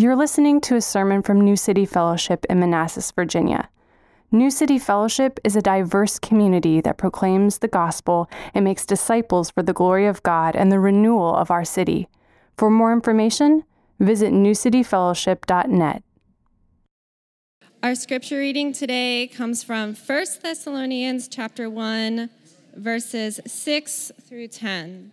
You're listening to a sermon from New City Fellowship in Manassas, Virginia. New City Fellowship is a diverse community that proclaims the gospel and makes disciples for the glory of God and the renewal of our city. For more information, visit newcityfellowship.net. Our scripture reading today comes from 1 Thessalonians chapter 1 verses 6 through 10.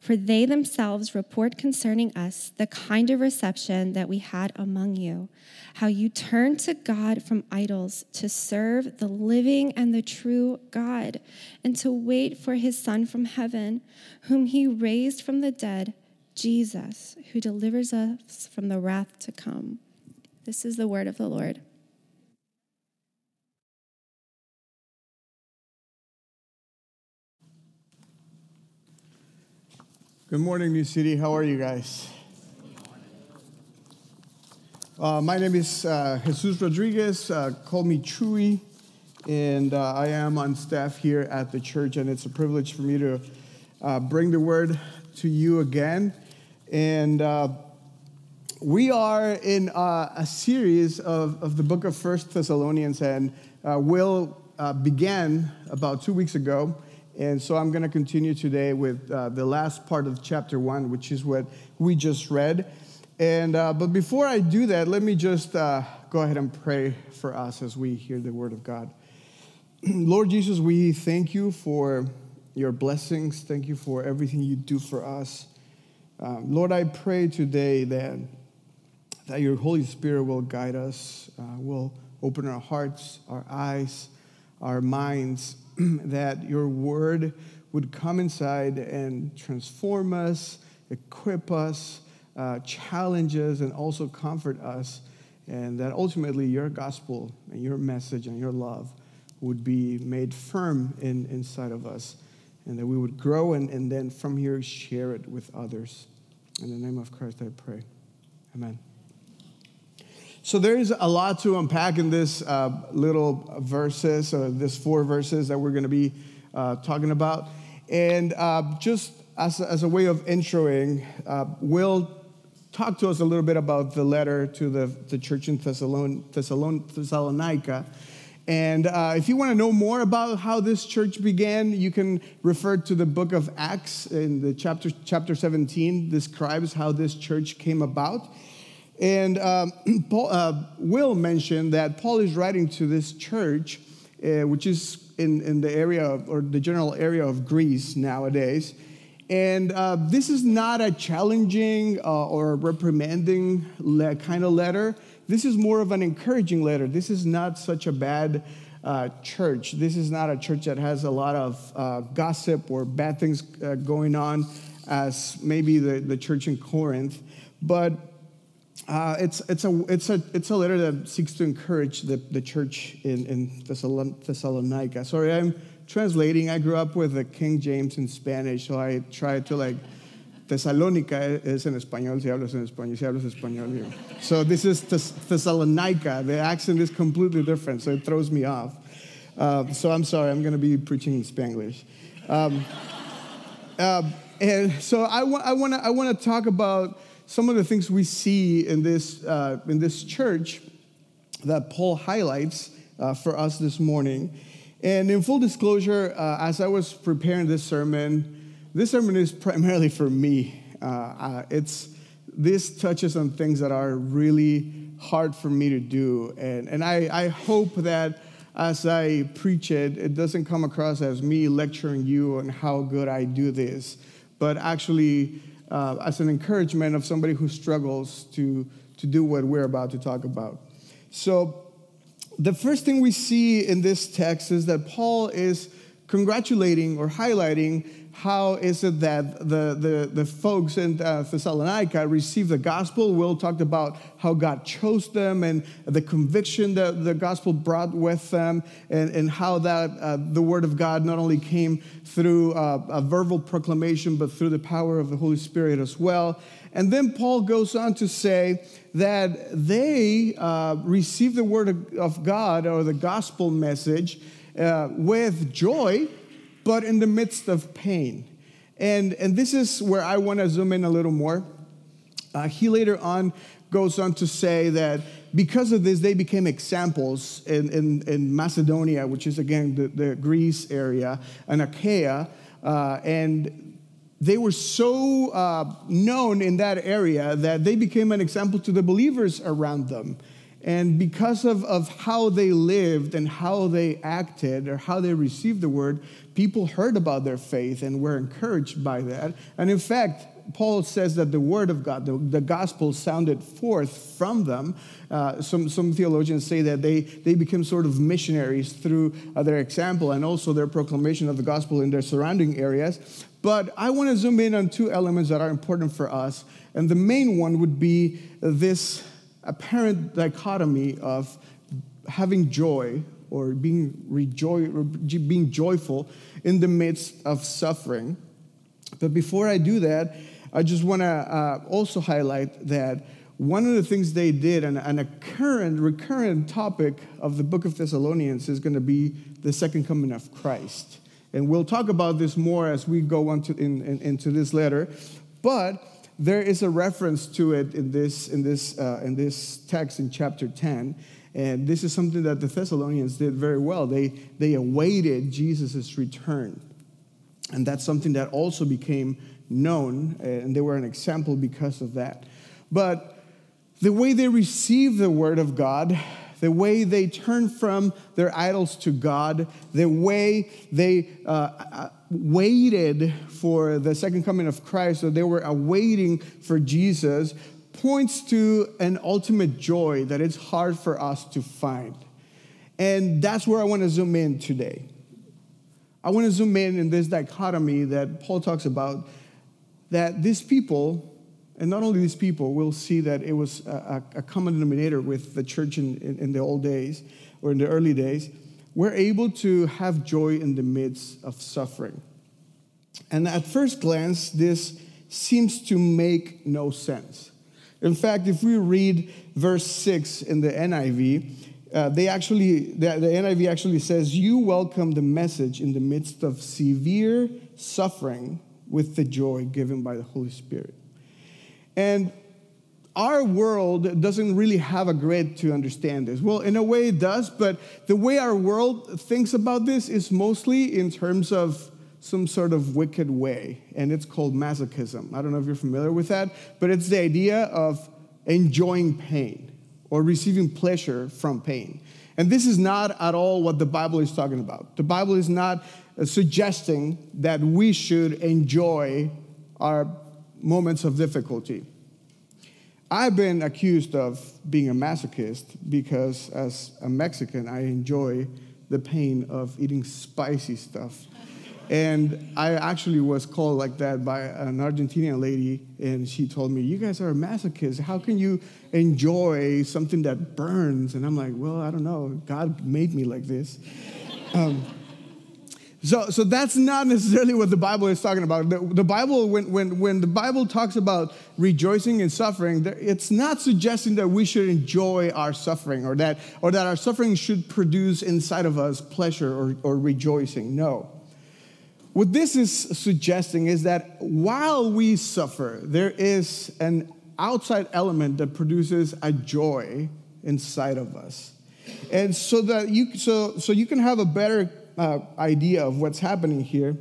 For they themselves report concerning us the kind of reception that we had among you, how you turned to God from idols to serve the living and the true God, and to wait for his Son from heaven, whom he raised from the dead, Jesus, who delivers us from the wrath to come. This is the word of the Lord. Good morning, New City. How are you guys? Uh, my name is uh, Jesus Rodriguez. Uh, call me Chewy, and uh, I am on staff here at the church, and it's a privilege for me to uh, bring the word to you again. And uh, we are in a series of, of the book of First Thessalonians, and Will began about two weeks ago. And so I'm going to continue today with uh, the last part of chapter one, which is what we just read. And uh, but before I do that, let me just uh, go ahead and pray for us as we hear the word of God. Lord Jesus, we thank you for your blessings. Thank you for everything you do for us. Um, Lord, I pray today that that your Holy Spirit will guide us, uh, will open our hearts, our eyes, our minds that your word would come inside and transform us, equip us, uh, challenge us, and also comfort us. And that ultimately your gospel and your message and your love would be made firm in, inside of us. And that we would grow and, and then from here share it with others. In the name of Christ, I pray. Amen. So there's a lot to unpack in this uh, little verses, or this four verses that we're going to be uh, talking about. And uh, just as a, as a way of introing, uh, Will talk to us a little bit about the letter to the, the church in Thessalon, Thessalon, Thessalonica. And uh, if you want to know more about how this church began, you can refer to the book of Acts in the chapter, chapter 17 describes how this church came about. And um, Paul, uh, Will mentioned that Paul is writing to this church, uh, which is in, in the area of, or the general area of Greece nowadays. And uh, this is not a challenging uh, or reprimanding le- kind of letter. This is more of an encouraging letter. This is not such a bad uh, church. This is not a church that has a lot of uh, gossip or bad things going on as maybe the, the church in Corinth. But uh, it's, it's, a, it's, a, it's a letter that seeks to encourage the, the church in, in Thessalonica. Sorry, I'm translating. I grew up with the King James in Spanish, so I try to like, Thessalonica is en español, si hablas en español, si hablas español. You know. So this is Thessalonica. The accent is completely different, so it throws me off. Uh, so I'm sorry, I'm going to be preaching in Spanglish. Um, uh, and so I, wa- I want to I wanna talk about some of the things we see in this, uh, in this church that Paul highlights uh, for us this morning. And in full disclosure, uh, as I was preparing this sermon, this sermon is primarily for me. Uh, uh, it's, this touches on things that are really hard for me to do. And, and I, I hope that as I preach it, it doesn't come across as me lecturing you on how good I do this, but actually uh, as an encouragement of somebody who struggles to, to do what we're about to talk about. So, the first thing we see in this text is that Paul is congratulating or highlighting how is it that the, the, the folks in uh, Thessalonica received the gospel. Will talked about how God chose them and the conviction that the gospel brought with them, and, and how that uh, the word of God not only came through uh, a verbal proclamation, but through the power of the Holy Spirit as well. And then Paul goes on to say that they uh, received the word of God or the gospel message uh, with joy but in the midst of pain. And, and this is where I want to zoom in a little more. Uh, he later on goes on to say that because of this, they became examples in, in, in Macedonia, which is again the, the Greece area, and Achaia. Uh, and they were so uh, known in that area that they became an example to the believers around them. And because of, of how they lived and how they acted or how they received the word, people heard about their faith and were encouraged by that. And in fact, Paul says that the word of God, the, the gospel sounded forth from them. Uh, some, some theologians say that they, they became sort of missionaries through uh, their example and also their proclamation of the gospel in their surrounding areas. But I want to zoom in on two elements that are important for us. And the main one would be this apparent dichotomy of having joy or being, rejoy, or being joyful in the midst of suffering. But before I do that, I just want to uh, also highlight that one of the things they did, and, and, a current, recurrent topic of the book of Thessalonians, is going to be the second coming of Christ. And we'll talk about this more as we go on to, in, in, into this letter. But there is a reference to it in this, in, this, uh, in this text in chapter 10. And this is something that the Thessalonians did very well. They, they awaited Jesus' return. And that's something that also became known, and they were an example because of that. But the way they received the word of God, the way they turned from their idols to God, the way they uh, uh waited for the second coming of Christ, so they were awaiting for Jesus, points to an ultimate joy that it's hard for us to find. And that's where I want to zoom in today. I want to zoom in in this dichotomy that Paul talks about that these people, and not only these people, we'll see that it was a, a common denominator with the church in, in, in the old days or in the early days, we're able to have joy in the midst of suffering. And at first glance, this seems to make no sense. In fact, if we read verse 6 in the NIV, uh, they actually, the, the NIV actually says, You welcome the message in the midst of severe suffering with the joy given by the Holy Spirit. And our world doesn't really have a grid to understand this. Well, in a way it does, but the way our world thinks about this is mostly in terms of some sort of wicked way, and it's called masochism. I don't know if you're familiar with that, but it's the idea of enjoying pain or receiving pleasure from pain. And this is not at all what the Bible is talking about. The Bible is not uh, suggesting that we should enjoy our moments of difficulty. I've been accused of being a masochist because, as a Mexican, I enjoy the pain of eating spicy stuff. And I actually was called like that by an Argentinian lady, and she told me, You guys are masochists. How can you enjoy something that burns? And I'm like, Well, I don't know. God made me like this. Um, so, so that's not necessarily what the Bible is talking about. The, the, Bible, when, when, when the Bible talks about rejoicing and suffering, it's not suggesting that we should enjoy our suffering or that, or that our suffering should produce inside of us pleasure or, or rejoicing. No. What this is suggesting is that while we suffer, there is an outside element that produces a joy inside of us. And so that you so so you can have a better uh, idea of what's happening here,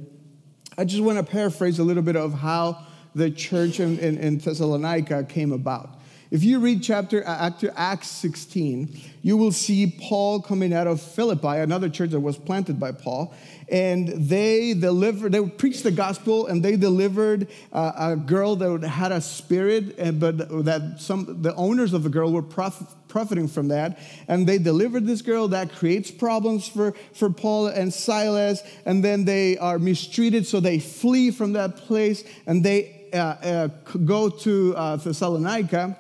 I just want to paraphrase a little bit of how the church in, in, in Thessalonica came about. If you read chapter after Acts 16, you will see Paul coming out of Philippi, another church that was planted by Paul, and they delivered, they preached the gospel, and they delivered uh, a girl that had a spirit, and, but that some the owners of the girl were prof- profiting from that, and they delivered this girl. That creates problems for for Paul and Silas, and then they are mistreated, so they flee from that place, and they uh, uh, go to uh, Thessalonica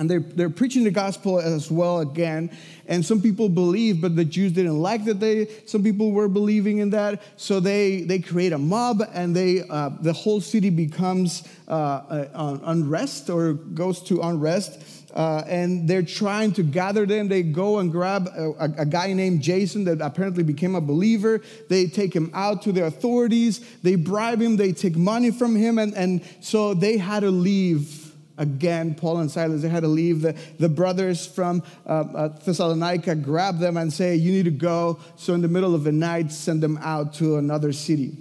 and they're, they're preaching the gospel as well again and some people believe but the jews didn't like that they some people were believing in that so they they create a mob and they uh, the whole city becomes uh, uh, unrest or goes to unrest uh, and they're trying to gather them. They go and grab a, a, guy named Jason that apparently became a believer. They take him out to the authorities. They bribe him. They take money from him. And, and so they had to leave again, Paul and Silas, they had to leave. The, the brothers from uh, uh, Thessalonica grab them and say, You need to go. So, in the middle of the night, send them out to another city.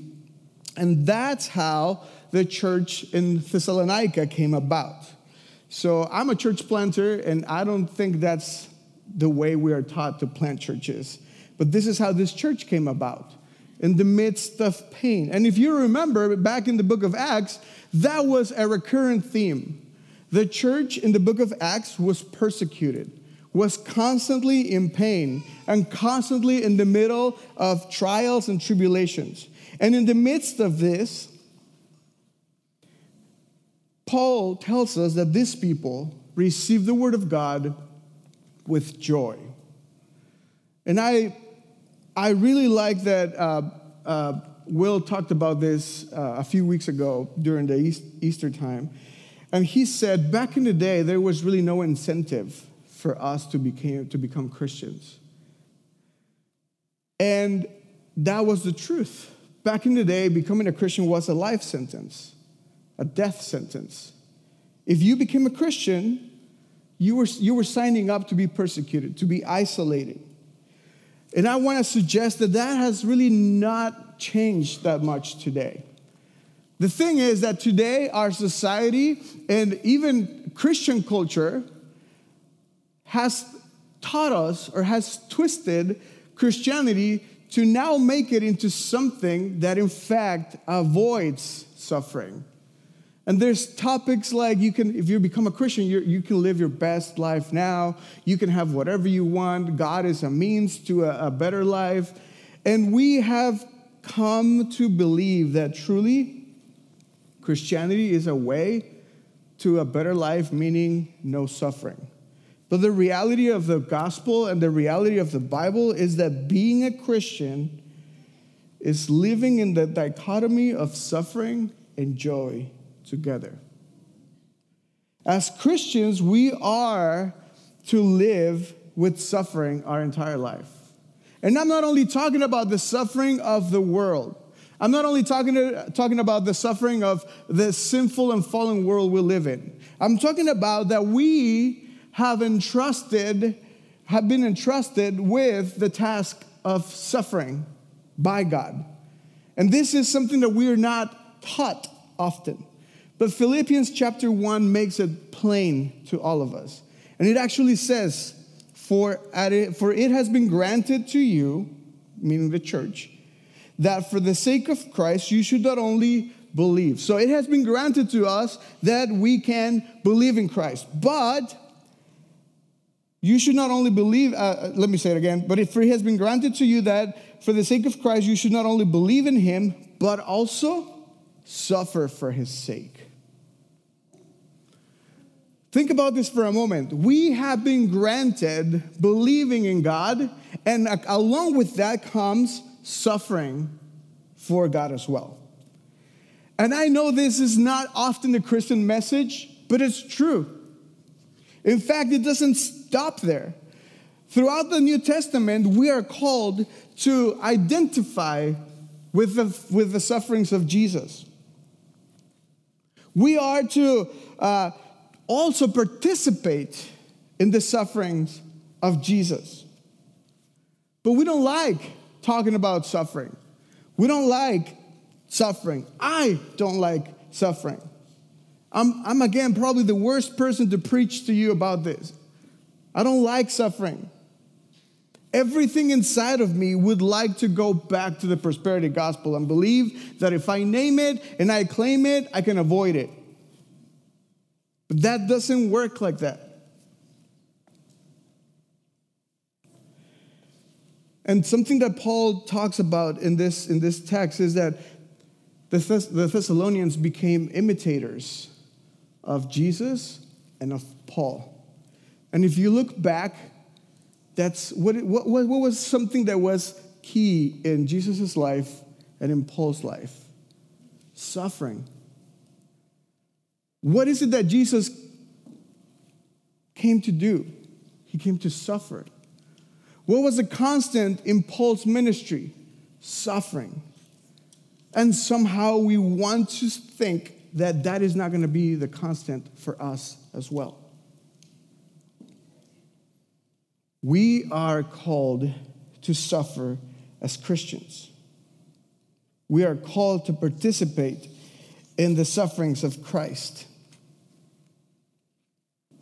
And that's how the church in Thessalonica came about. So, I'm a church planter, and I don't think that's the way we are taught to plant churches. But this is how this church came about in the midst of pain. And if you remember back in the book of Acts, that was a recurrent theme. The church in the book of Acts was persecuted, was constantly in pain, and constantly in the middle of trials and tribulations. And in the midst of this, Paul tells us that these people received the word of God with joy. And I, I really like that uh, uh, Will talked about this uh, a few weeks ago during the Easter time. And he said, back in the day, there was really no incentive for us to, became, to become Christians. And that was the truth. Back in the day, becoming a Christian was a life sentence, a death sentence. If you became a Christian, you were, you were signing up to be persecuted, to be isolated. And I want to suggest that that has really not changed that much today. The thing is that today, our society and even Christian culture has taught us or has twisted Christianity to now make it into something that, in fact, avoids suffering. And there's topics like you can, if you become a Christian, you can live your best life now. You can have whatever you want. God is a means to a, a better life. And we have come to believe that truly Christianity is a way to a better life, meaning no suffering. But the reality of the gospel and the reality of the Bible is that being a Christian is living in the dichotomy of suffering and joy together. As Christians, we are to live with suffering our entire life. And I'm not only talking about the suffering of the world, I'm not only talking, to, talking about the suffering of the sinful and fallen world we live in. I'm talking about that we have entrusted, have been entrusted with the task of suffering by God. And this is something that we are not taught often. But Philippians chapter 1 makes it plain to all of us. And it actually says, For, it, for it has been granted to you, meaning the church, that for the sake of Christ, you should not only believe. So it has been granted to us that we can believe in Christ. But you should not only believe, uh, uh let me say it again, but if it has been granted to you that for the sake of Christ, you should not only believe in him, but also suffer for his sake. Think about this for a moment. We have been granted believing in God, and along with that comes suffering for God as well. And I know this is not often the Christian message, but it's true. In fact, it doesn't stop there. Throughout the New Testament, we are called to identify with the, with the sufferings of Jesus. We are to uh, also participate in the sufferings of Jesus. But we don't like talking about suffering. We don't like suffering. I don't like suffering. I'm, I'm again probably the worst person to preach to you about this. I don't like suffering. Everything inside of me would like to go back to the prosperity gospel and believe that if I name it and I claim it, I can avoid it. But that doesn't work like that. And something that Paul talks about in this, in this text is that the, Thess- the Thessalonians became imitators of Jesus and of Paul. And if you look back, that's what, what, what was something that was key in Jesus' life and in Paul's life? Suffering. What is it that Jesus came to do? He came to suffer. What was a constant in Paul's ministry? Suffering. And somehow we want to think that that is not going to be the constant for us as well. We are called to suffer as Christians. We are called to participate in the sufferings of Christ.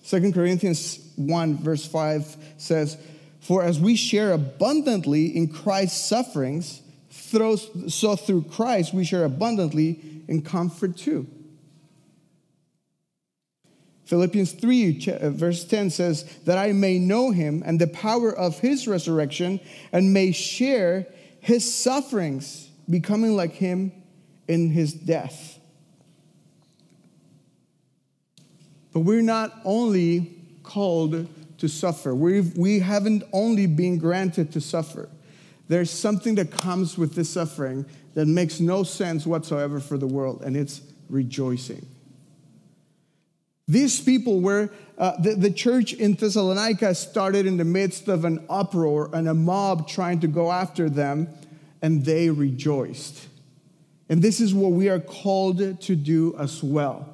2 Corinthians 1, verse 5 says, For as we share abundantly in Christ's sufferings, so through Christ we share abundantly in comfort too. Philippians 3, uh, verse 10 says, That I may know him and the power of his resurrection and may share his sufferings, becoming like him in his death. But we're not only called to suffer, We've, we haven't only been granted to suffer. There's something that comes with this suffering that makes no sense whatsoever for the world, and it's rejoicing. These people were, uh, the, the church in Thessalonica started in the midst of an uproar and a mob trying to go after them, and they rejoiced. And this is what we are called to do as well.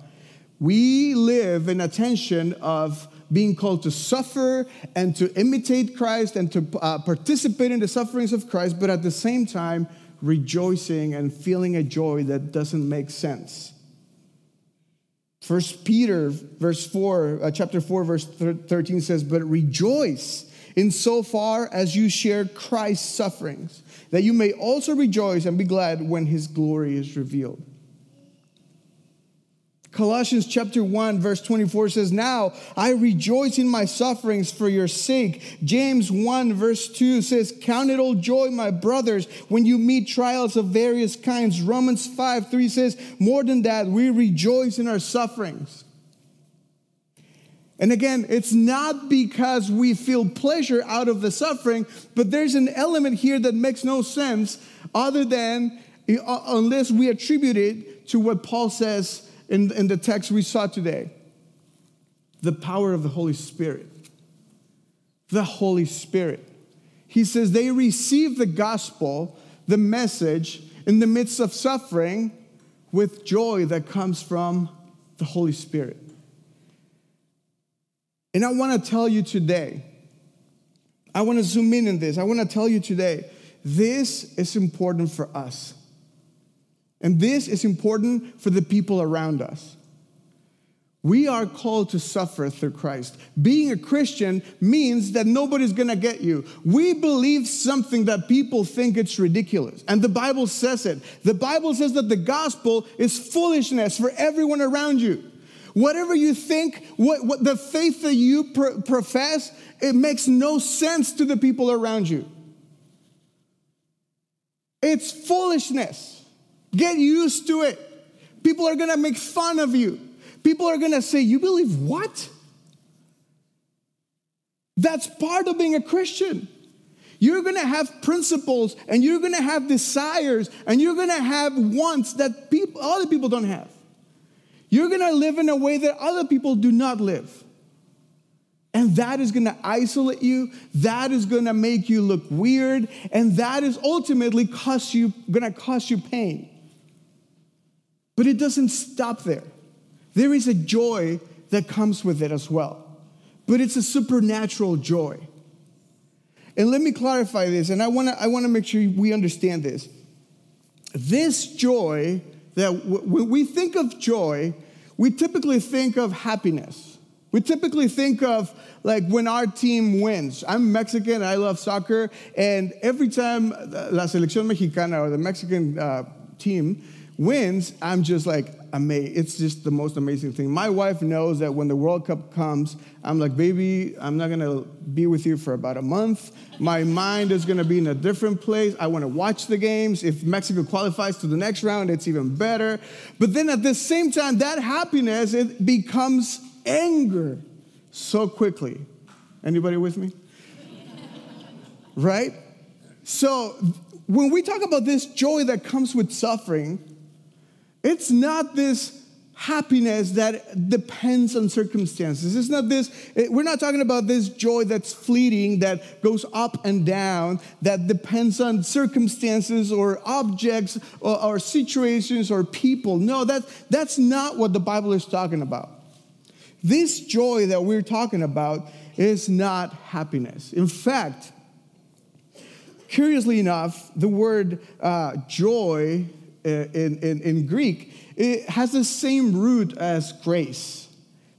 We live in a tension of being called to suffer and to imitate Christ and to uh, participate in the sufferings of Christ, but at the same time, rejoicing and feeling a joy that doesn't make sense. First Peter verse 4, uh, chapter 4 verse 13 says, "But rejoice in so far as you share Christ's sufferings, that you may also rejoice and be glad when his glory is revealed." Colossians chapter 1 verse 24 says, "Now I rejoice in my sufferings for your sake." James 1 verse 2 says, "Count it all joy, my brothers, when you meet trials of various kinds." Romans 5 3 says, "More than that, we rejoice in our sufferings." And again, it's not because we feel pleasure out of the suffering, but there's an element here that makes no sense other than uh, unless we attribute it to what Paul says in, in the text we saw today the power of the Holy Spirit. The Holy Spirit. He says they receive the gospel, the message, in the midst of suffering with joy that comes from the Holy Spirit. And I want to tell you today, I want to zoom in on this. I want to tell you today, this is important for us. And this is important for the people around us. We are called to suffer through Christ. Being a Christian means that nobody's gonna get you. We believe something that people think it's ridiculous. And the Bible says it. The Bible says that the gospel is foolishness for everyone around you. Whatever you think, what, what the faith that you pr- profess, it makes no sense to the people around you. It's foolishness. Get used to it. People are gonna make fun of you. People are gonna say, You believe what? That's part of being a Christian. You're gonna have principles and you're gonna have desires and you're gonna have wants that people, other people don't have. You're gonna live in a way that other people do not live. And that is gonna isolate you, that is gonna make you look weird, and that is ultimately cost you, gonna cost you pain. But it doesn't stop there. There is a joy that comes with it as well, but it's a supernatural joy. And let me clarify this, and I wanna, I wanna make sure we understand this. This joy, that w- when we think of joy, we typically think of happiness. We typically think of like when our team wins. I'm Mexican, I love soccer, and every time la selección mexicana or the Mexican uh, team wins, I'm just like amazed. It's just the most amazing thing. My wife knows that when the World Cup comes, I'm like, baby, I'm not gonna be with you for about a month. My mind is gonna be in a different place. I wanna watch the games. If Mexico qualifies to the next round, it's even better. But then at the same time, that happiness, it becomes anger so quickly. Anybody with me? right? So when we talk about this joy that comes with suffering, it's not this happiness that depends on circumstances. It's not this, we're not talking about this joy that's fleeting, that goes up and down, that depends on circumstances or objects or, or situations or people. No, that, that's not what the Bible is talking about. This joy that we're talking about is not happiness. In fact, curiously enough, the word uh, joy in, in, in, Greek it has the same root as grace.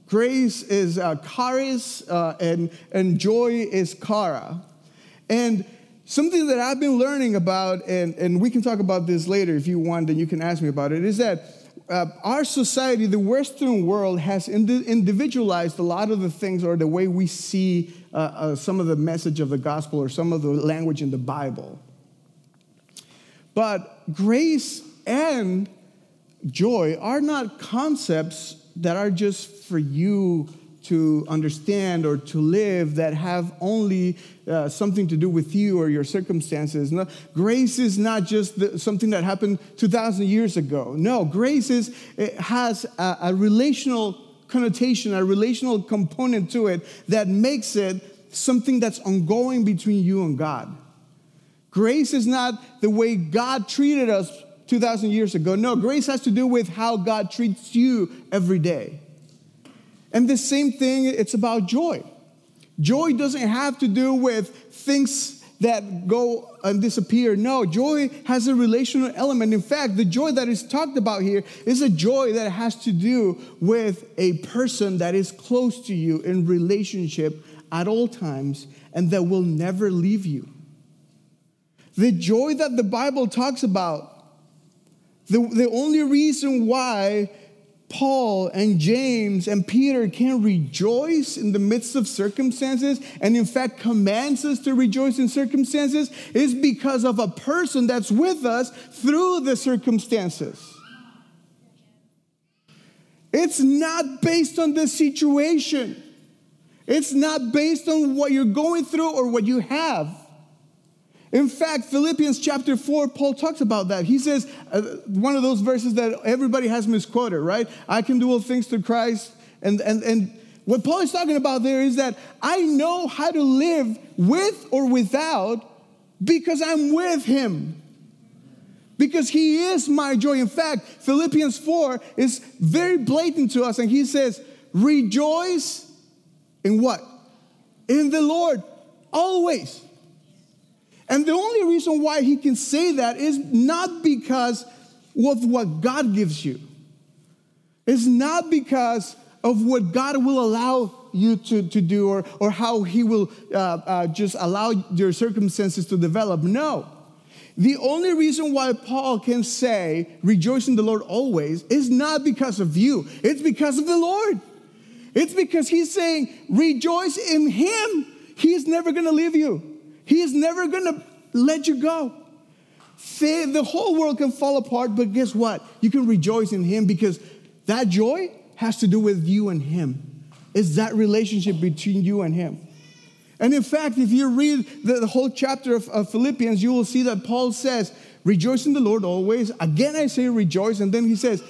Grace is uh, charis, uh, and, and joy is kara. And something that I've been learning about, and, and we can talk about this later if you want, and you can ask me about it, is that uh, our society, the Western world, has individualized a lot of the things or the way we see uh, uh, some of the message of the gospel or some of the language in the Bible. But grace and joy are not concepts that are just for you to understand or to live that have only uh, something to do with you or your circumstances. No, grace is not just the, something that happened 2,000 years ago. No, grace is, has a, a relational connotation, a relational component to it that makes it something that's ongoing between you and God. Grace is not the way God treated us 2,000 years ago. No, grace has to do with how God treats you every day. And the same thing, it's about joy. Joy doesn't have to do with things that go and disappear. No, joy has a relational element. In fact, the joy that is talked about here is a joy that has to do with a person that is close to you in relationship at all times and that will never leave you. The joy that the Bible talks about, the, the only reason why Paul and James and Peter can rejoice in the midst of circumstances and, in fact, commands us to rejoice in circumstances is because of a person that's with us through the circumstances. It's not based on the situation, it's not based on what you're going through or what you have. In fact, Philippians chapter 4, Paul talks about that. He says, uh, one of those verses that everybody has misquoted, right? I can do all things through Christ. And, and, and what Paul is talking about there is that I know how to live with or without because I'm with him. Because he is my joy. In fact, Philippians 4 is very blatant to us, and he says, Rejoice in what? In the Lord, always. And the only reason why he can say that is not because of what God gives you. It's not because of what God will allow you to, to do or, or how he will uh, uh, just allow your circumstances to develop. No. The only reason why Paul can say, rejoice in the Lord always, is not because of you, it's because of the Lord. It's because he's saying, rejoice in him. He is never gonna leave you. He is never gonna let you go. The whole world can fall apart, but guess what? You can rejoice in Him because that joy has to do with you and Him. It's that relationship between you and Him. And in fact, if you read the, whole chapter of Philippians, you will see that Paul says, Rejoice in the Lord always. Again, I say rejoice. And then he says,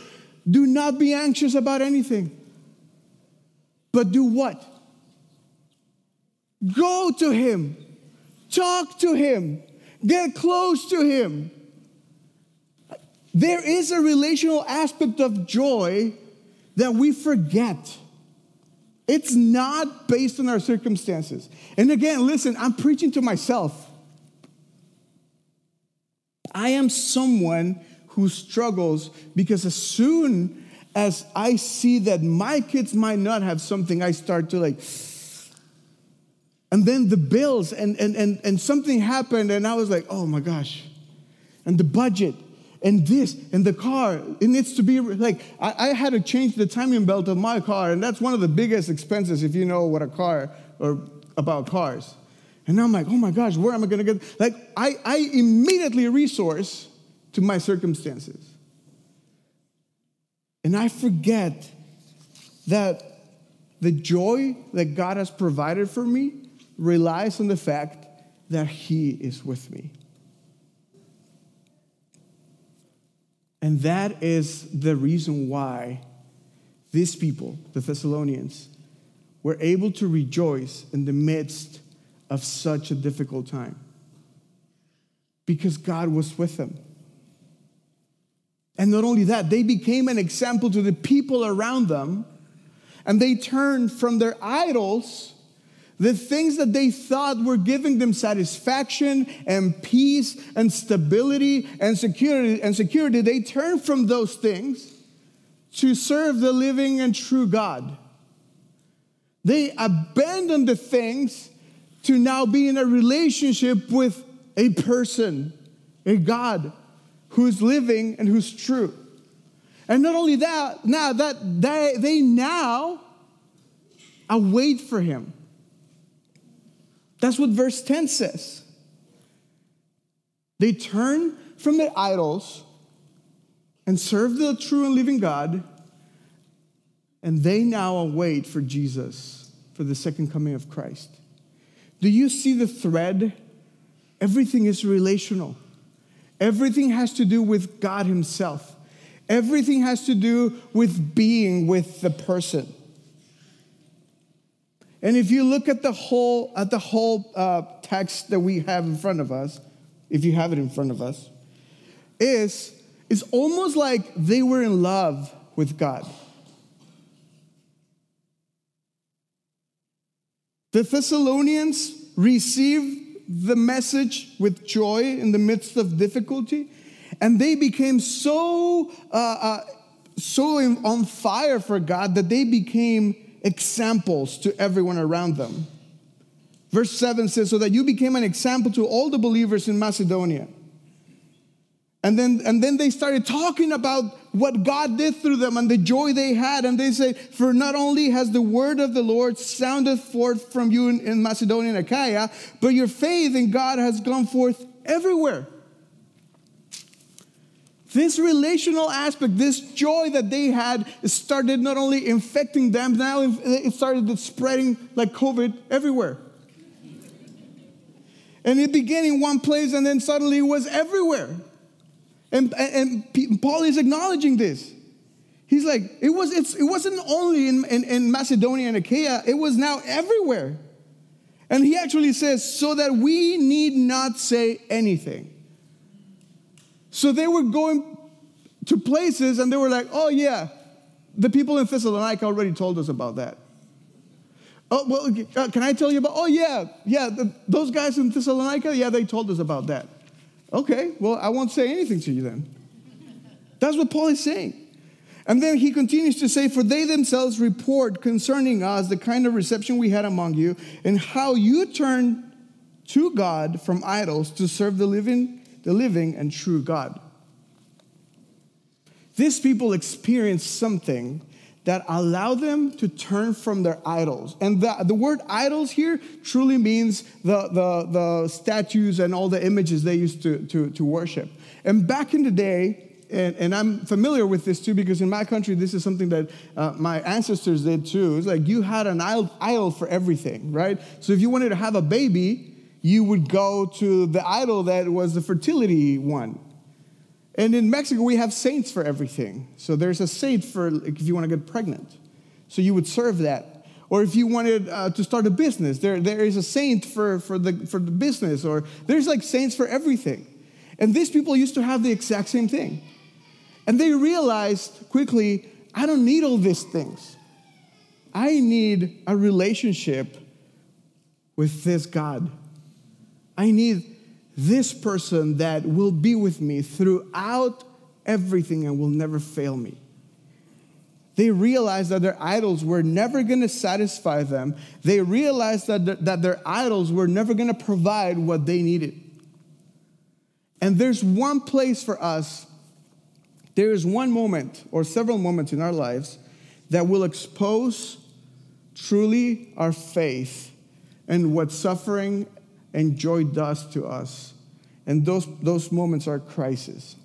Do not be anxious about anything, but do what? Go to Him Talk to him, get close to him. There is a relational aspect of joy that we forget. It's not based on our circumstances. And again, listen, I'm preaching to myself. I am someone who struggles because as soon as I see that my kids might not have something, I start to like, and then the bills and, and, and, and something happened and I was like, oh my gosh. And the budget and this and the car, it needs to be like, I, I had to change the timing belt of my car and that's one of the biggest expenses if you know what a car or about cars. And I'm like, oh my gosh, where am I gonna get? Like, I, I immediately resource to my circumstances. And I forget that the joy that God has provided for me relies on the fact that He is with me. And that is the reason why these people, the Thessalonians, were able to rejoice in the midst of such a difficult time. Because God was with them. And not only that, they became an example to the people around them, and they turned from their idols, the things that they thought were giving them satisfaction and peace and stability and security and security, they turned from those things to serve the living and true God. They abandoned the things to now be in a relationship with a person, a God who's living and who's true. And not only that, now that they, they now await for him. That's what verse 10 says. They turn from their idols and serve the true and living God, and they now await for Jesus, for the second coming of Christ. Do you see the thread? Everything is relational. Everything has to do with God Himself. Everything has to do with being with the person. And if you look at the whole at the whole uh, text that we have in front of us, if you have it in front of us, is it's almost like they were in love with God. The Thessalonians received the message with joy in the midst of difficulty, and they became so uh, uh, so on fire for God that they became examples to everyone around them. Verse 7 says, So that you became an example to all the believers in Macedonia. And then, and then they started talking about what God did through them and the joy they had. And they say, For not only has the word of the Lord sounded forth from you in, in Macedonia and Achaia, but your faith in God has gone forth everywhere. This relational aspect, this joy that they had, started not only infecting them, now it started spreading like COVID everywhere. And it began in one place and then suddenly it was everywhere. And, and, Paul is acknowledging this. He's like, it, was, it wasn't only in, in, in Macedonia and Achaia, it was now everywhere. And he actually says, so that we need not say anything. So they were going to places and they were like, oh, yeah, the people in Thessalonica already told us about that. Oh, well, uh, can I tell you about? Oh, yeah, yeah, the, those guys in Thessalonica, yeah, they told us about that. Okay, well, I won't say anything to you then. That's what Paul is saying. And then he continues to say, For they themselves report concerning us the kind of reception we had among you, and how you turned to God from idols to serve the living, the living and true God. These people experienced something that allow them to turn from their idols. And the, the word idols here truly means the, the, the statues and all the images they used to, to, to worship. And back in the day, and, and, I'm familiar with this too because in my country, this is something that uh, my ancestors did too. It's like you had an idol, idol for everything, right? So if you wanted to have a baby, you would go to the idol that was the fertility one. And in Mexico, we have saints for everything. So there's a saint for like, if you want to get pregnant. So you would serve that. Or if you wanted uh, to start a business, there, there is a saint for, for, the, for the business. Or there's like saints for everything. And these people used to have the exact same thing. And they realized quickly I don't need all these things. I need a relationship with this God. I need this person that will be with me throughout everything and will never fail me. They realized that their idols were never going to satisfy them. They realized that, the, that their idols were never going to provide what they needed. And there's one place for us, there is one moment or several moments in our lives that will expose truly our faith and what suffering and joy does to us. And those, those moments are crisis.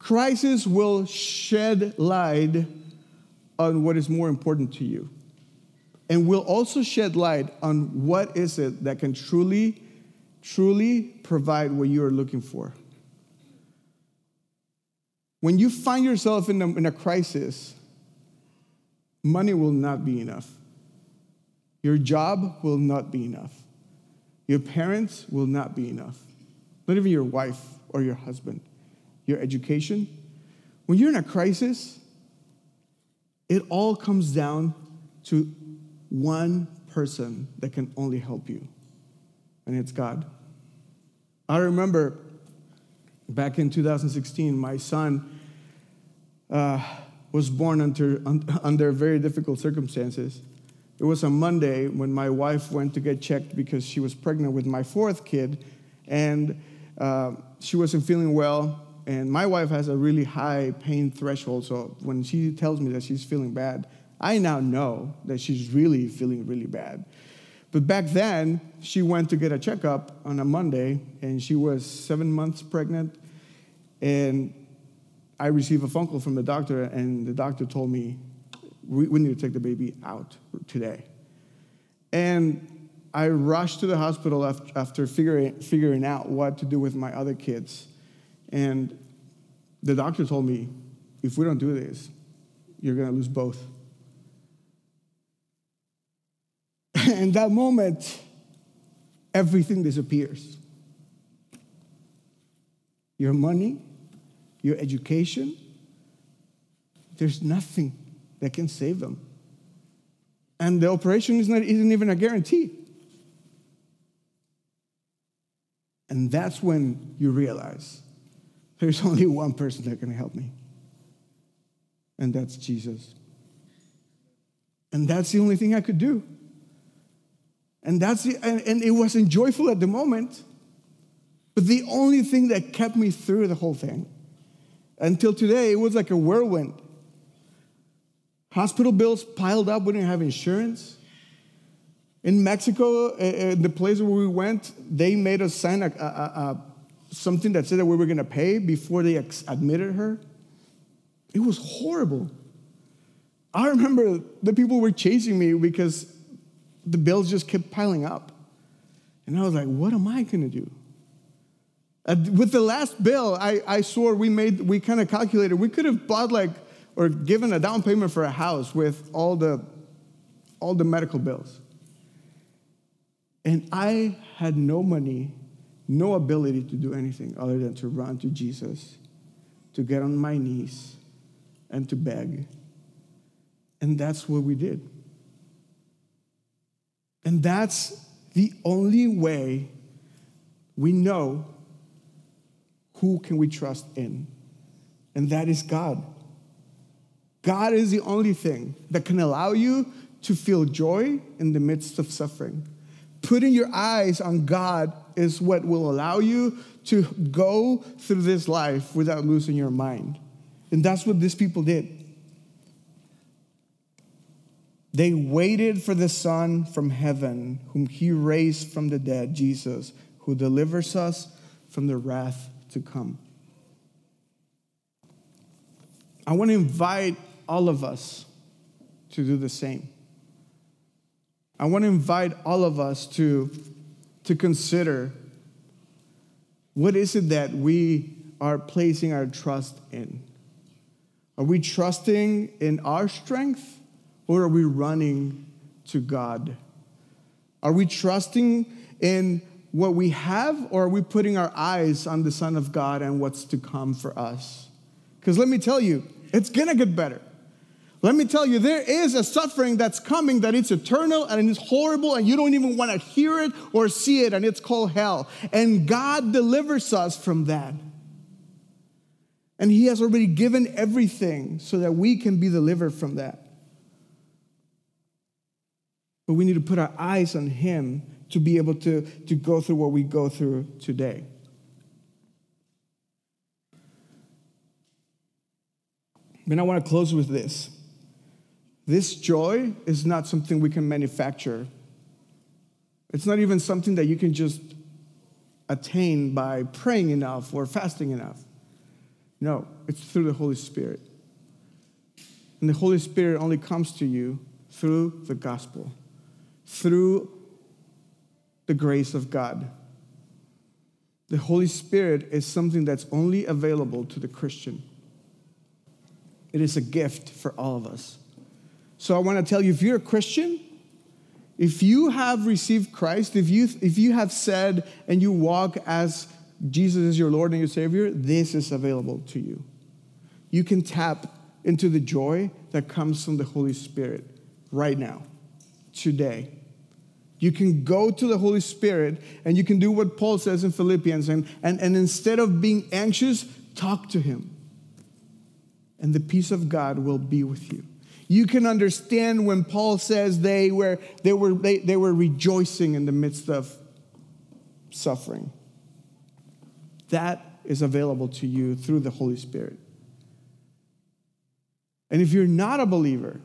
Crisis will shed light on what is more important to you. And will also shed light on what is it that can truly, truly provide what you are looking for. When you find yourself in a, in a crisis, money will not be enough. Your job will not be enough. Your parents will not be enough. Not even your wife or your husband. Your education. When you're in a crisis, it all comes down to one person that can only help you, and it's God. I remember back in 2016, my son uh, was born under, under very difficult circumstances. It was a Monday when my wife went to get checked because she was pregnant with my fourth kid, and uh, she wasn't feeling well. And my wife has a really high pain threshold, so when she tells me that she's feeling bad, I now know that she's really feeling really bad. But back then, she went to get a checkup on a Monday, and she was seven months pregnant. And I received a phone call from the doctor, and the doctor told me, we, we need to take the baby out today. And I rushed to the hospital after, figuring, figuring out what to do with my other kids. And the doctor told me, if we don't do this, you're going to lose both. In that moment, everything disappears your money, your education, there's nothing that can save them. And the operation is not, isn't even a guarantee. And that's when you realize there's only one person that can help me, and that's Jesus. And that's the only thing I could do. And that's the, and, and it wasn't joyful at the moment, but the only thing that kept me through the whole thing until today, it was like a whirlwind. Hospital bills piled up. We didn't have insurance. In Mexico, uh, the place where we went, they made us sign a, a, a, something that said that we were going to pay before they admitted her. It was horrible. I remember the people were chasing me because the bills just kept piling up. And I was like, what am I going to do? With the last bill, I, I swore we made, we kind of calculated, we could have bought like, or given a down payment for a house with all the, all the medical bills. And I had no money, no ability to do anything other than to run to Jesus, to get on my knees, and to beg. And that's what we did. And that's the only way we know who can we trust in? And that is God. God is the only thing that can allow you to feel joy in the midst of suffering. Putting your eyes on God is what will allow you to go through this life without losing your mind. And that's what these people did. They waited for the Son from heaven, whom He raised from the dead, Jesus, who delivers us from the wrath to come. I want to invite all of us to do the same. I want to invite all of us to, to consider what is it that we are placing our trust in? Are we trusting in our strength or are we running to God? Are we trusting in what we have, or are we putting our eyes on the Son of God and what's to come for us? Because let me tell you, it's gonna get better. Let me tell you, there is a suffering that's coming that it's eternal and it's horrible, and you don't even want to hear it or see it, and it's called hell. And God delivers us from that. And He has already given everything so that we can be delivered from that. But we need to put our eyes on Him to be able to, to go through what we go through today. And I want to close with this. This joy is not something we can manufacture. It's not even something that you can just attain by praying enough or fasting enough. No, it's through the Holy Spirit. And the Holy Spirit only comes to you through the gospel, through the grace of God. The Holy Spirit is something that's only available to the Christian. It is a gift for all of us. So I want to tell you if you're a Christian, if you have received Christ, if you, if you have said and you walk as Jesus is your Lord and your Savior, this is available to you. You can tap into the joy that comes from the Holy Spirit right now, today. You can go to the Holy Spirit and you can do what Paul says in Philippians, and, and, and instead of being anxious, talk to Him. And the peace of God will be with you. You can understand when Paul says they were, they were, they, they were rejoicing in the midst of suffering. That is available to you through the Holy Spirit. And if you're not a believer,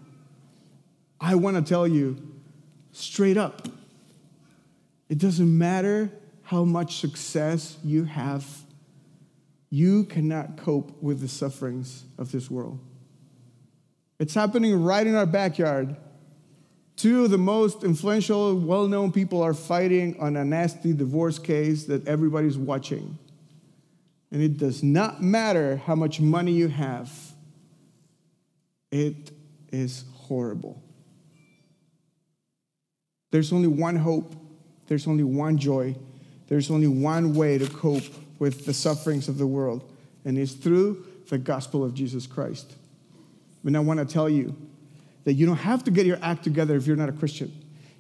I want to tell you straight up it doesn't matter how much success you have, you cannot cope with the sufferings of this world. It's happening right in our backyard. Two of the most influential, well known people are fighting on a nasty divorce case that everybody's watching. And it does not matter how much money you have, it is horrible. There's only one hope, there's only one joy, there's only one way to cope with the sufferings of the world, and it's through the gospel of Jesus Christ. And I want to tell you that you don't have to get your act together if you're not a Christian.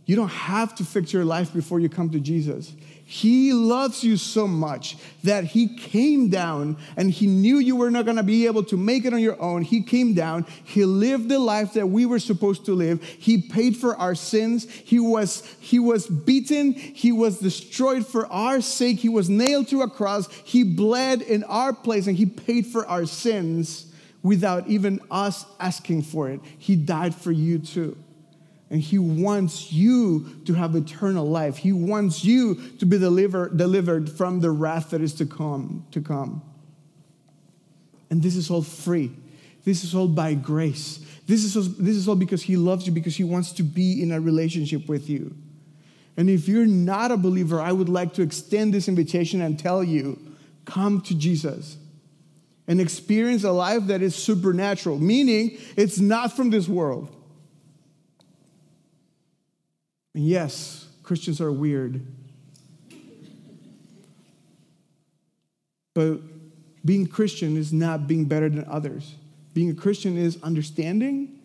You don't have to fix your life before you come to Jesus. He loves you so much that He came down and He knew you were not going to be able to make it on your own. He came down. He lived the life that we were supposed to live. He paid for our sins. He was, he was beaten. He was destroyed for our sake. He was nailed to a cross. He bled in our place and He paid for our sins without even us asking for it. He died for you too. And he wants you to have eternal life. He wants you to be deliver, delivered from the wrath that is to come, to come. And this is all free. This is all by grace. This is, all, this is all because he loves you, because he wants to be in a relationship with you. And if you're not a believer, I would like to extend this invitation and tell you come to Jesus and experience a life that is supernatural, meaning it's not from this world. And yes, Christians are weird. But being Christian is not being better than others. Being a Christian is understanding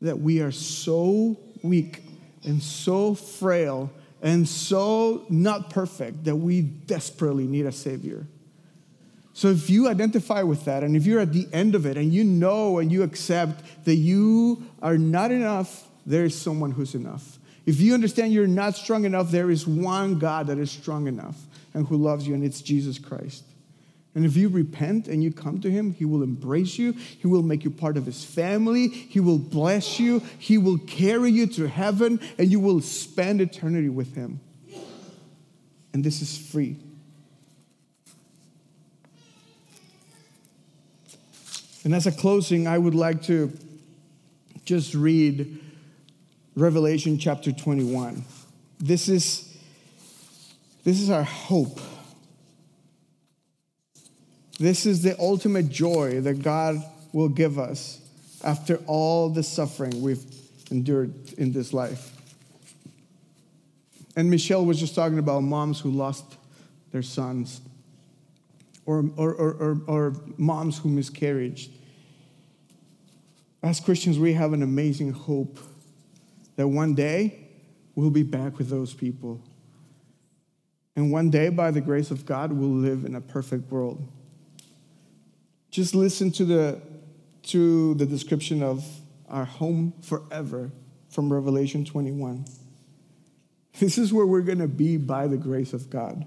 that we are so weak and so frail and so not perfect that we desperately need a Savior. So if you identify with that, and if you're at the end of it, and you know and you accept that you are not enough, there is someone who's enough. If you understand you're not strong enough, there is one God that is strong enough and who loves you, and it's Jesus Christ. And if you repent and you come to Him, He will embrace you. He will make you part of His family. He will bless you. He will carry you to heaven, and you will spend eternity with Him. And this is free. And as a closing, I would like to just read Revelation chapter 21. This is, this is our hope. This is the ultimate joy that God will give us after all the suffering we've endured in this life. And Michelle was just talking about moms who lost their sons or, or, or, or, moms who miscarried. As Christians, we have an amazing hope that one day we'll be back with those people. And one day, by the grace of God, we'll live in a perfect world. Just listen to the, to the description of our home forever from Revelation 21. This is where we're going to be by the grace of God.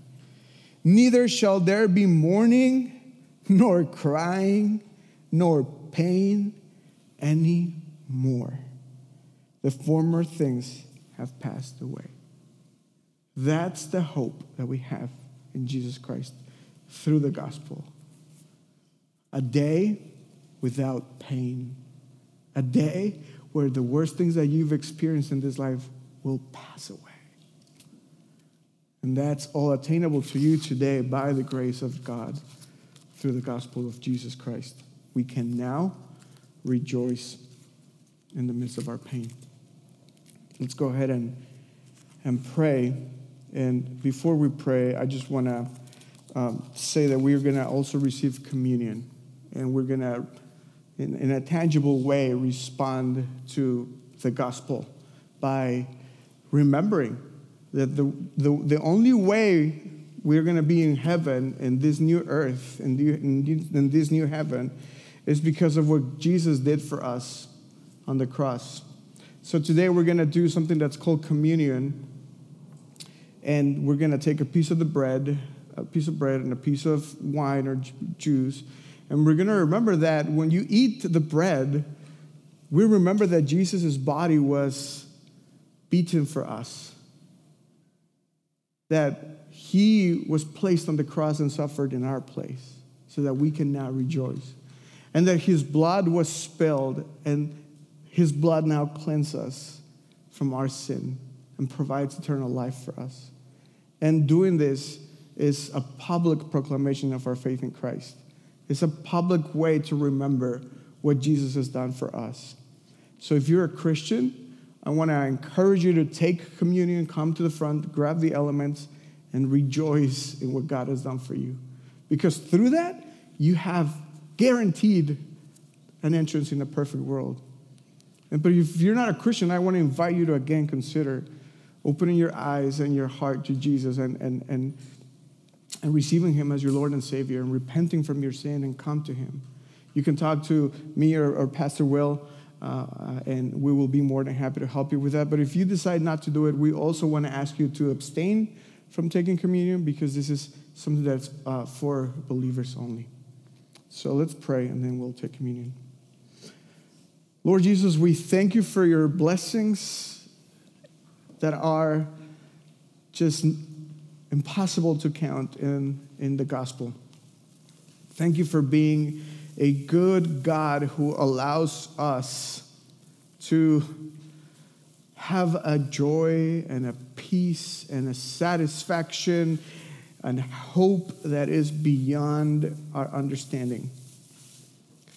Neither shall there be mourning, nor crying, nor pain any more. The former things have passed away. That's the hope that we have in Jesus Christ through the gospel. A day without pain, a day where the worst things that you've experienced in this life will pass away. And that's all attainable to you today by the grace of God through the gospel of Jesus Christ. We can now rejoice in the midst of our pain. Let's go ahead and, and pray. And before we pray, I just want to um, say that we're going to also receive communion. And we're going to, in, in a tangible way, respond to the gospel by remembering that the, the, the only way we're going to be in heaven in this new earth, in, the, in this new heaven, is because of what Jesus did for us on the cross. So today we're going to do something that's called communion. And we're going to take a piece of the bread, a piece of bread, and a piece of wine or juice. And we're going to remember that when you eat the bread, we remember that Jesus' body was beaten for us, that he was placed on the cross and suffered in our place so that we can now rejoice, and that his blood was spilled and his blood now cleanses us from our sin and provides eternal life for us. And doing this is a public proclamation of our faith in Christ. It's a public way to remember what Jesus has done for us. So if you're a Christian, I want to encourage you to take communion, come to the front, grab the elements, and rejoice in what God has done for you. Because through that, you have guaranteed an entrance in the perfect world. And, But if you're not a Christian, I want to invite you to again consider opening your eyes and your heart to Jesus and, and, and, and receiving Him as your Lord and Savior and repenting from your sin and come to Him. You can talk to me or, or Pastor Will, and we will be more than happy to help you with that. But if you decide not to do it, we also want to ask you to abstain from taking communion because this is something that's uh, for believers only. So let's pray and then we'll take communion. Lord Jesus, we thank you for your blessings that are just impossible to count in, in the gospel. Thank you for being a good God who allows us to have a joy and a peace and a satisfaction and hope that is beyond our understanding.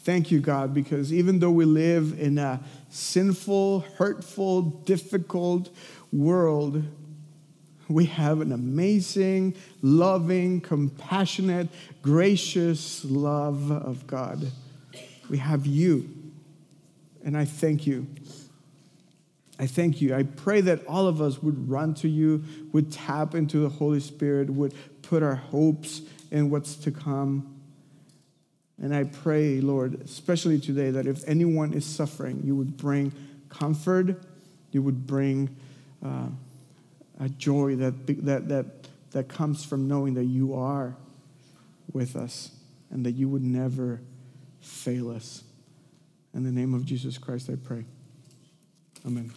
Thank you, God, because even though we live in a sinful, hurtful, difficult world, we have an amazing, loving, compassionate, gracious love of God. We have you. And I thank you. I thank you. I pray that all of us would run to you, would tap into the Holy Spirit, would put our hopes in what's to come. And I pray, Lord, especially today, that if anyone is suffering, you would bring comfort, you would bring uh, a joy that, that, that, that comes from knowing that you are with us and that you would never fail us. In the name of Jesus Christ, I pray. Amen.